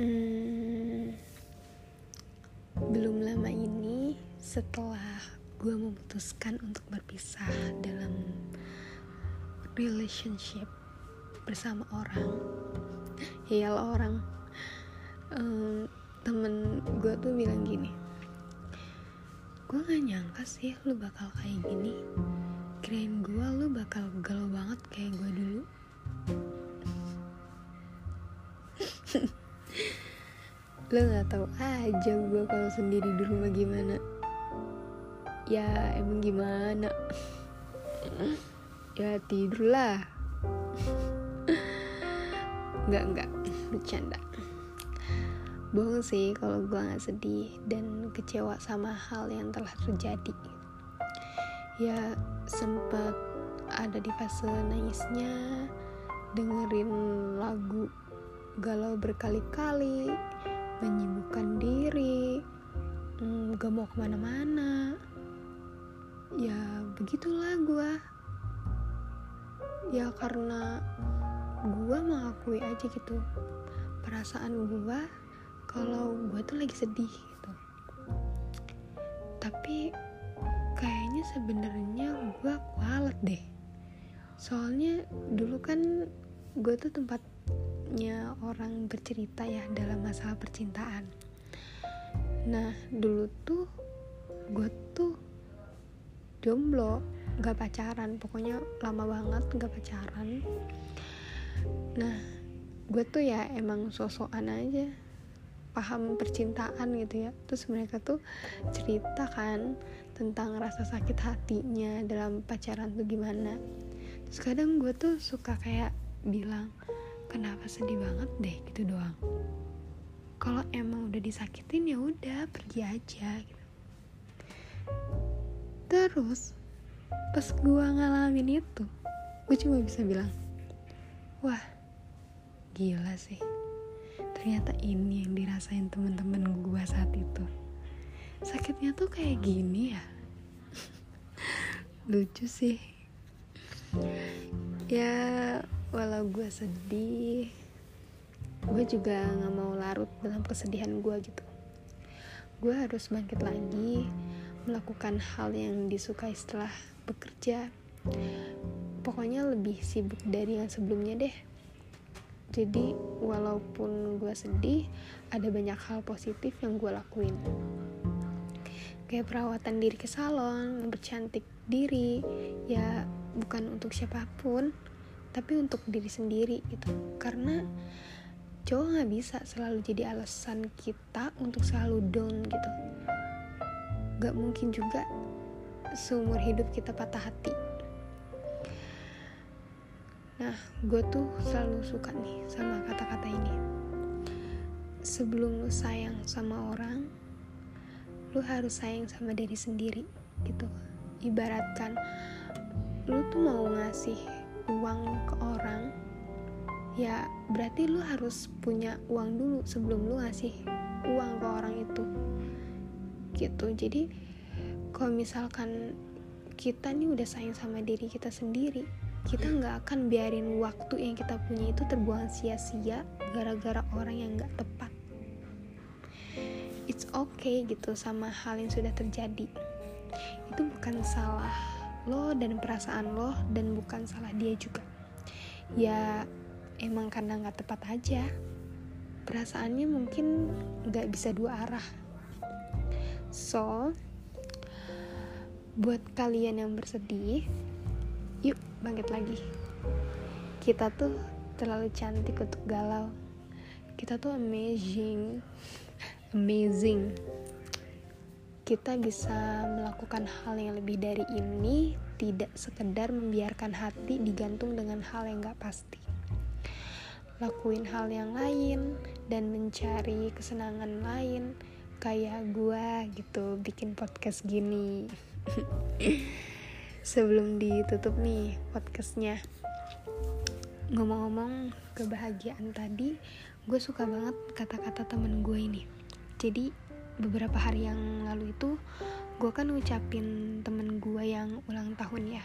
Hmm, belum lama ini setelah gue memutuskan untuk berpisah dalam relationship bersama orang ya orang um, temen gue tuh bilang gini gue gak nyangka sih lu bakal kayak gini. Kirain gue lu bakal galau banget kayak gue dulu lo nggak tahu aja gue kalau sendiri di rumah gimana. Ya emang gimana? Ya tidur lah. Nggak nggak. Bercanda. Bohong sih kalau gue nggak sedih dan kecewa sama hal yang telah terjadi. Ya sempat ada di fase nangisnya dengerin lagu galau berkali-kali menyibukkan diri hmm, gak mau ke mana-mana. Ya begitulah gue ya karena gue mengakui aja gitu perasaan gue kalau gue tuh lagi sedih gitu. Tapi kayaknya sebenarnya gue kualat deh. Soalnya dulu kan gue tuh tempat banyaknya orang bercerita ya dalam masalah percintaan. Nah dulu tuh gue tuh jomblo gak pacaran. Pokoknya lama banget gak pacaran. Nah gue tuh ya emang sosokan aja paham percintaan gitu ya. Terus mereka tuh cerita kan tentang rasa sakit hatinya dalam pacaran tuh gimana. Terus kadang gue tuh suka kayak bilang kenapa sedih banget deh gitu doang. Kalau emang udah disakitin ya udah pergi aja gitu. terus pas gue ngalamin itu gue cuma bisa bilang wah gila sih. Ternyata ini yang dirasain temen-temen gue saat itu. Sakitnya tuh kayak gini ya. Lucu sih. Ya walau gue sedih gue juga gak mau larut dalam kesedihan gue gitu. Gue harus bangkit lagi melakukan hal yang disukai setelah bekerja. Pokoknya lebih sibuk dari yang sebelumnya deh. Jadi walaupun gue sedih ada banyak hal positif yang gue lakuin. Kayak perawatan diri ke salon mempercantik diri ya bukan untuk siapa pun tapi untuk diri sendiri gitu. Karena cowok nggak bisa selalu jadi alasan kita untuk selalu down gitu. Gak mungkin juga seumur hidup kita patah hati. Nah gue tuh selalu suka nih sama kata-kata ini. Sebelum lu sayang sama orang lu harus sayang sama diri sendiri gitu. Ibaratkan lu tuh mau ngasih uang ke orang ya berarti lu harus punya uang dulu sebelum lu ngasih uang ke orang itu. Gitu. Jadi kalau misalkan kita nih udah sayang sama diri kita sendiri kita nggak akan biarin waktu yang kita punya itu terbuang sia-sia gara-gara orang yang nggak tepat. It's okay gitu sama hal yang sudah terjadi. Itu bukan salah lo dan perasaan lo dan bukan salah dia juga. Ya emang karena nggak tepat aja perasaannya mungkin nggak bisa dua arah. So buat kalian yang bersedih yuk bangkit lagi. Kita tuh terlalu cantik untuk galau. Kita tuh amazing amazing kita bisa melakukan hal yang lebih dari ini tidak sekedar membiarkan hati digantung dengan hal yang gak pasti. Lakuin hal yang lain dan mencari kesenangan lain kayak gue gitu bikin podcast gini. Sebelum ditutup nih podcastnya. Ngomong-ngomong kebahagiaan tadi gue suka banget kata-kata temen gue ini. Jadi beberapa hari yang lalu itu gue kan ngucapin temen gue yang ulang tahun ya.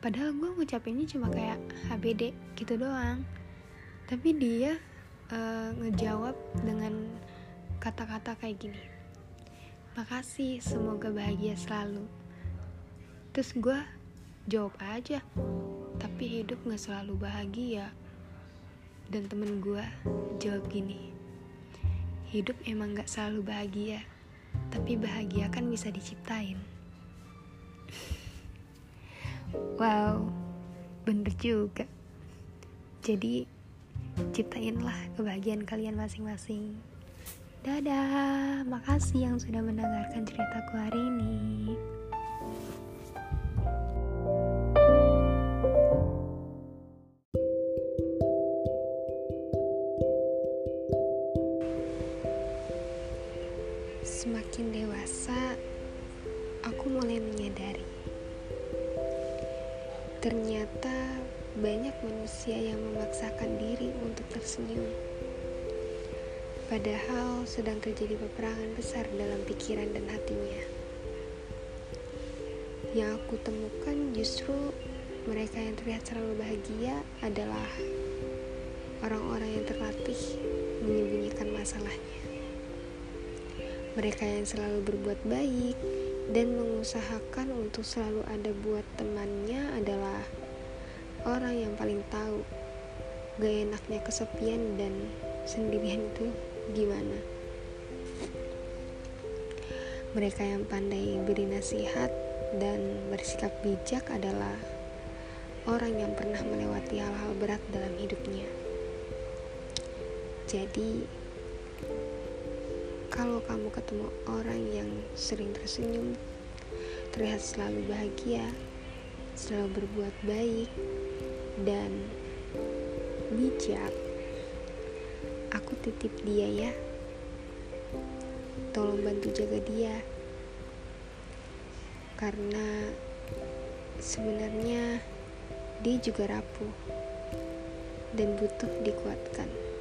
Padahal gue ngucapinnya cuma kayak HBD gitu doang. Tapi dia uh, ngejawab dengan kata-kata kayak gini. Makasih semoga bahagia selalu. Terus gue jawab aja tapi hidup gak selalu bahagia. Dan temen gue jawab gini hidup emang gak selalu bahagia tapi bahagia kan bisa diciptain. Wow bener juga. Jadi ciptainlah kebahagiaan kalian masing-masing. Dadah makasih yang sudah mendengarkan ceritaku hari ini Semakin dewasa, aku mulai menyadari ternyata banyak manusia yang memaksakan diri untuk tersenyum. Padahal sedang terjadi peperangan besar dalam pikiran dan hatinya. Yang aku temukan justru mereka yang terlihat selalu bahagia adalah orang-orang yang terlatih menyembunyikan masalahnya. Mereka yang selalu berbuat baik dan mengusahakan untuk selalu ada buat temannya adalah orang yang paling tahu gak enaknya kesepian dan sendirian itu gimana. Mereka yang pandai beri nasihat dan bersikap bijak adalah orang yang pernah melewati hal-hal berat dalam hidupnya. Jadi, kalau kamu ketemu orang yang sering tersenyum, terlihat selalu bahagia, selalu berbuat baik, dan bijak, aku titip dia ya. Tolong bantu jaga dia. Karena sebenarnya dia juga rapuh dan butuh dikuatkan.